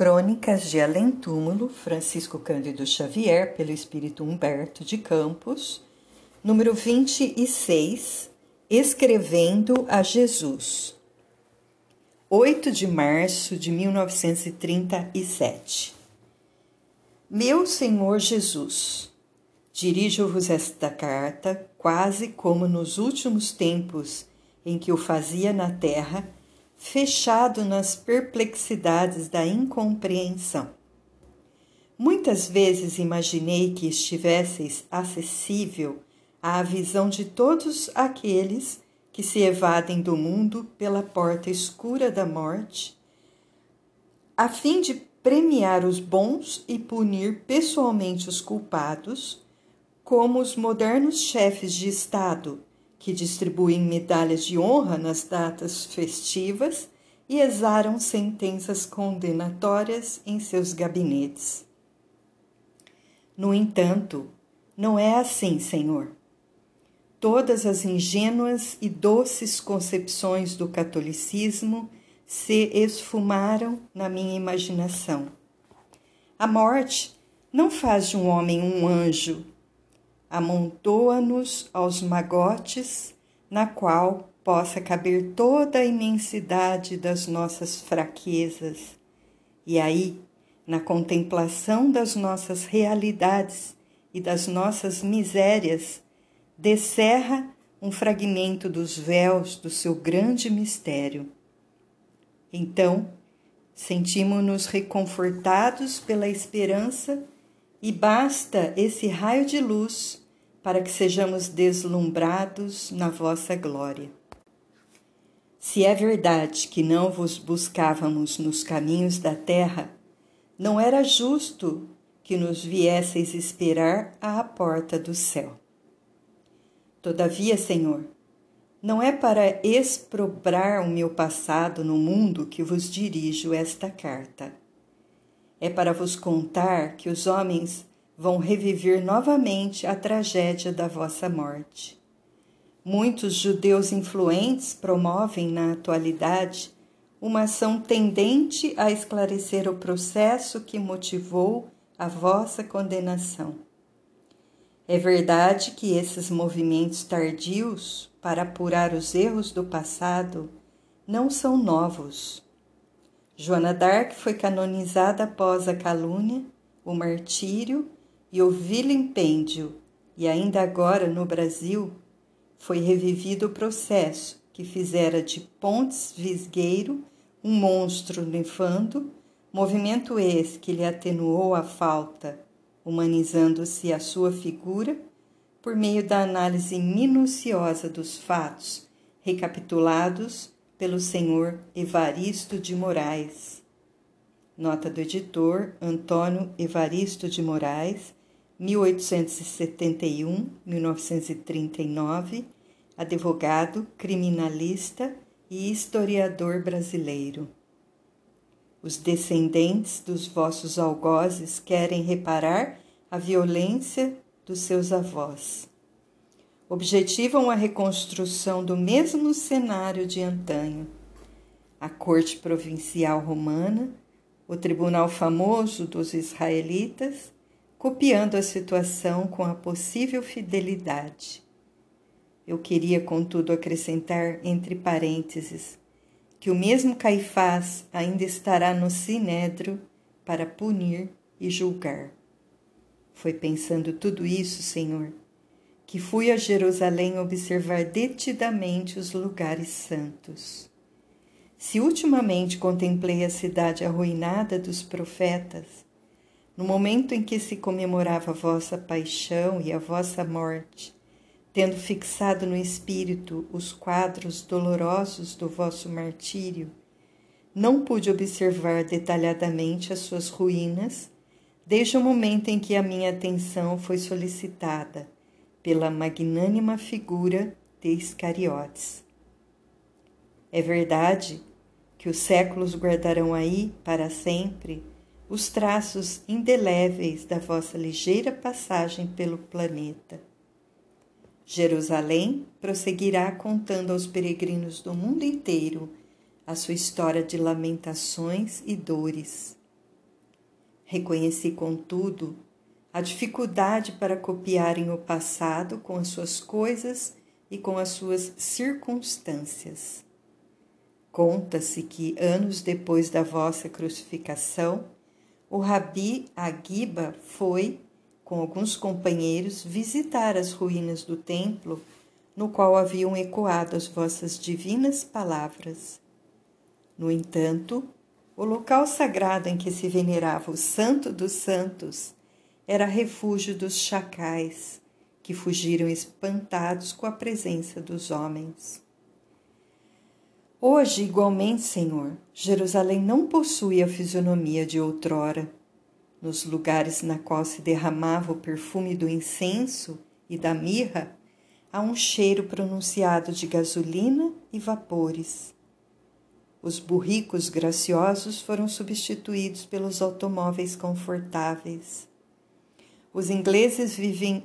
Crônicas de Além Túmulo, Francisco Cândido Xavier, pelo Espírito Humberto de Campos, número 26, Escrevendo a Jesus. 8 de março de 1937. Meu Senhor Jesus, dirijo-vos esta carta quase como nos últimos tempos em que o fazia na terra fechado nas perplexidades da incompreensão. Muitas vezes imaginei que estivesseis acessível à visão de todos aqueles que se evadem do mundo pela porta escura da morte, a fim de premiar os bons e punir pessoalmente os culpados, como os modernos chefes de Estado que distribuem medalhas de honra nas datas festivas e exaram sentenças condenatórias em seus gabinetes. No entanto, não é assim, Senhor. Todas as ingênuas e doces concepções do catolicismo se esfumaram na minha imaginação. A morte não faz de um homem um anjo, amontoa-nos aos magotes, na qual possa caber toda a imensidade das nossas fraquezas. E aí, na contemplação das nossas realidades e das nossas misérias, descerra um fragmento dos véus do seu grande mistério. Então, sentimos-nos reconfortados pela esperança e basta esse raio de luz para que sejamos deslumbrados na vossa glória. Se é verdade que não vos buscávamos nos caminhos da terra, não era justo que nos viesseis esperar à porta do céu. Todavia, Senhor, não é para exprobrar o meu passado no mundo que vos dirijo esta carta. É para vos contar que os homens vão reviver novamente a tragédia da vossa morte. Muitos judeus influentes promovem na atualidade uma ação tendente a esclarecer o processo que motivou a vossa condenação. É verdade que esses movimentos tardios para apurar os erros do passado não são novos. Joana d'Arc foi canonizada após a calúnia, o martírio e o vilipêndio, e ainda agora no Brasil, foi revivido o processo que fizera de Pontes Visgueiro um monstro nefando, movimento esse que lhe atenuou a falta, humanizando-se a sua figura por meio da análise minuciosa dos fatos recapitulados pelo senhor Evaristo de Moraes. Nota do editor Antônio Evaristo de Moraes, 1871-1939, advogado, criminalista e historiador brasileiro. Os descendentes dos vossos algozes querem reparar a violência dos seus avós. Objetivam a reconstrução do mesmo cenário de antanho. A corte provincial romana, o tribunal famoso dos israelitas copiando a situação com a possível fidelidade. Eu queria, contudo, acrescentar entre parênteses que o mesmo Caifás ainda estará no sinédrio para punir e julgar. Foi pensando tudo isso, Senhor, que fui a Jerusalém observar detidamente os lugares santos. Se ultimamente contemplei a cidade arruinada dos profetas, no momento em que se comemorava a vossa paixão e a vossa morte, tendo fixado no espírito os quadros dolorosos do vosso martírio, não pude observar detalhadamente as suas ruínas desde o momento em que a minha atenção foi solicitada pela magnânima figura de Iscariotes. É verdade que os séculos guardarão aí para sempre os traços indeléveis da vossa ligeira passagem pelo planeta. Jerusalém prosseguirá contando aos peregrinos do mundo inteiro a sua história de lamentações e dores. Reconheci, contudo, a dificuldade para copiarem o passado com as suas coisas e com as suas circunstâncias. Conta-se que, anos depois da vossa crucificação, o Rabi Aguiba foi, com alguns companheiros, visitar as ruínas do templo no qual haviam ecoado as vossas divinas palavras. No entanto, o local sagrado em que se venerava o Santo dos Santos era refúgio dos chacais, que fugiram espantados com a presença dos homens. Hoje, igualmente, Senhor, Jerusalém não possui a fisionomia de outrora. Nos lugares na qual se derramava o perfume do incenso e da mirra, há um cheiro pronunciado de gasolina e vapores. Os burricos graciosos foram substituídos pelos automóveis confortáveis. Os ingleses vivem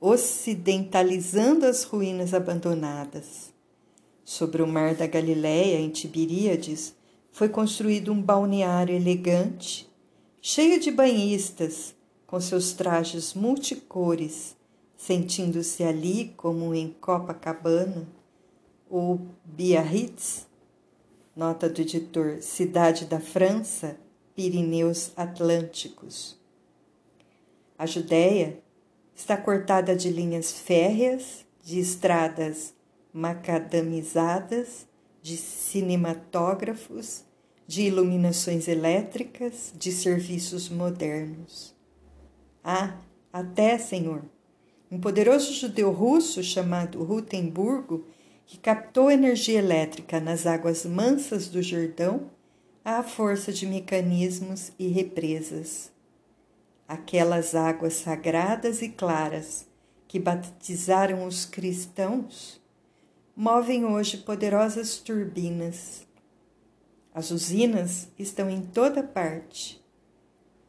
ocidentalizando as ruínas abandonadas. Sobre o mar da Galileia, em Tiberíades, foi construído um balneário elegante, cheio de banhistas, com seus trajes multicores sentindo-se ali como em Copacabana ou Biarritz, nota do editor Cidade da França, Pirineus Atlânticos. A Judéia está cortada de linhas férreas, de estradas macadamizadas, de cinematógrafos, de iluminações elétricas, de serviços modernos. Ah, até, Senhor, um poderoso judeu russo chamado Rutenburgo, que captou energia elétrica nas águas mansas do Jordão à força de mecanismos e represas. Aquelas águas sagradas e claras que batizaram os cristãos movem hoje poderosas turbinas. As usinas estão em toda parte.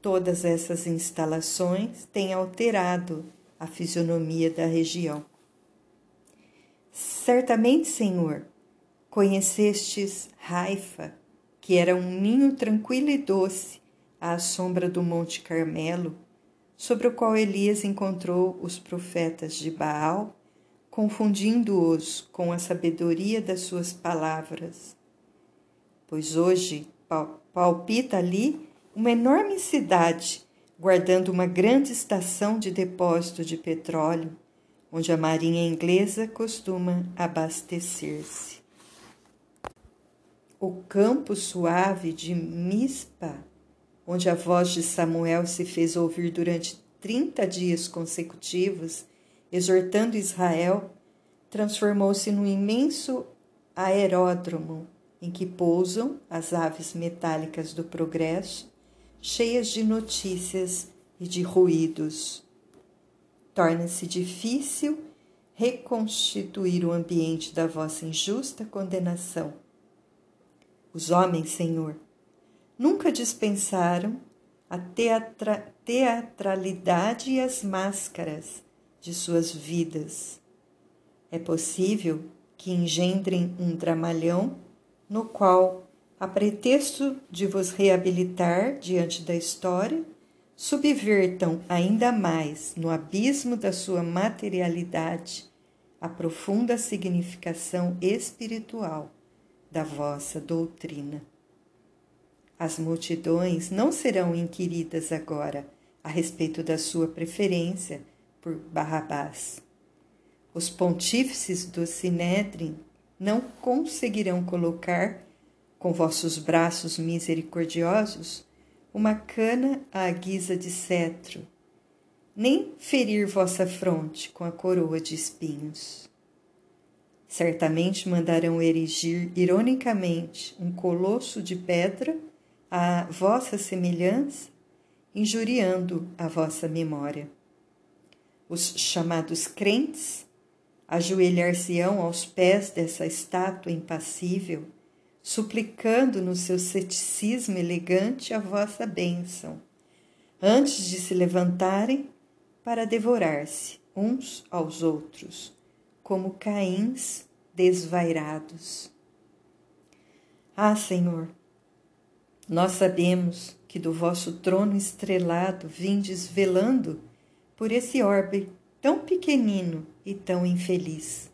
Todas essas instalações têm alterado a fisionomia da região. Certamente, Senhor, conhecestes Raifa, que era um ninho tranquilo e doce à sombra do Monte Carmelo, sobre o qual Elias encontrou os profetas de Baal, confundindo-os com a sabedoria das suas palavras. Pois hoje palpita ali uma enorme cidade guardando uma grande estação de depósito de petróleo, onde a marinha inglesa costuma abastecer-se. O campo suave de Mispa, onde a voz de Samuel se fez ouvir durante trinta dias consecutivos, exortando Israel, transformou-se num imenso aeródromo em que pousam as aves metálicas do progresso cheias de notícias e de ruídos. Torna-se difícil reconstituir o ambiente da vossa injusta condenação. Os homens, Senhor, nunca dispensaram a teatra teatralidade e as máscaras de suas vidas. É possível que engendrem um dramalhão no qual a pretexto de vos reabilitar diante da história, subvertam ainda mais no abismo da sua materialidade a profunda significação espiritual da vossa doutrina. As multidões não serão inquiridas agora a respeito da sua preferência por Barrabás. Os pontífices do Sinédrin não conseguirão colocar com vossos braços misericordiosos, uma cana à guisa de cetro, nem ferir vossa fronte com a coroa de espinhos. Certamente mandarão erigir ironicamente um colosso de pedra à vossa semelhança, injuriando a vossa memória. Os chamados crentes ajoelhar-se-ão aos pés dessa estátua impassível suplicando no seu ceticismo elegante a vossa bênção, antes de se levantarem para devorar-se uns aos outros, como caíns desvairados. Ah, Senhor, Nós sabemos que do vosso trono estrelado vindes velando por esse orbe tão pequenino e tão infeliz.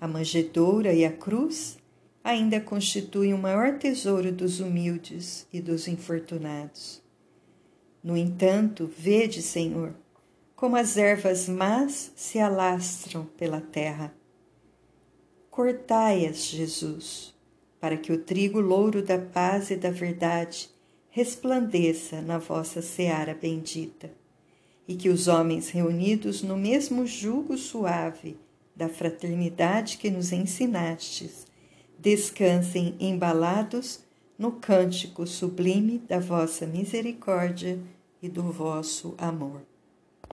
A manjedoura e a cruz ainda constituem o maior tesouro dos humildes e dos infortunados. No entanto, vede, Senhor, como as ervas más se alastram pela terra. Cortai-as, Jesus, para que o trigo louro da paz e da verdade resplandeça na vossa seara bendita, e que os homens reunidos no mesmo jugo suave da fraternidade que nos ensinastes descansem embalados no cântico sublime da vossa misericórdia e do vosso amor.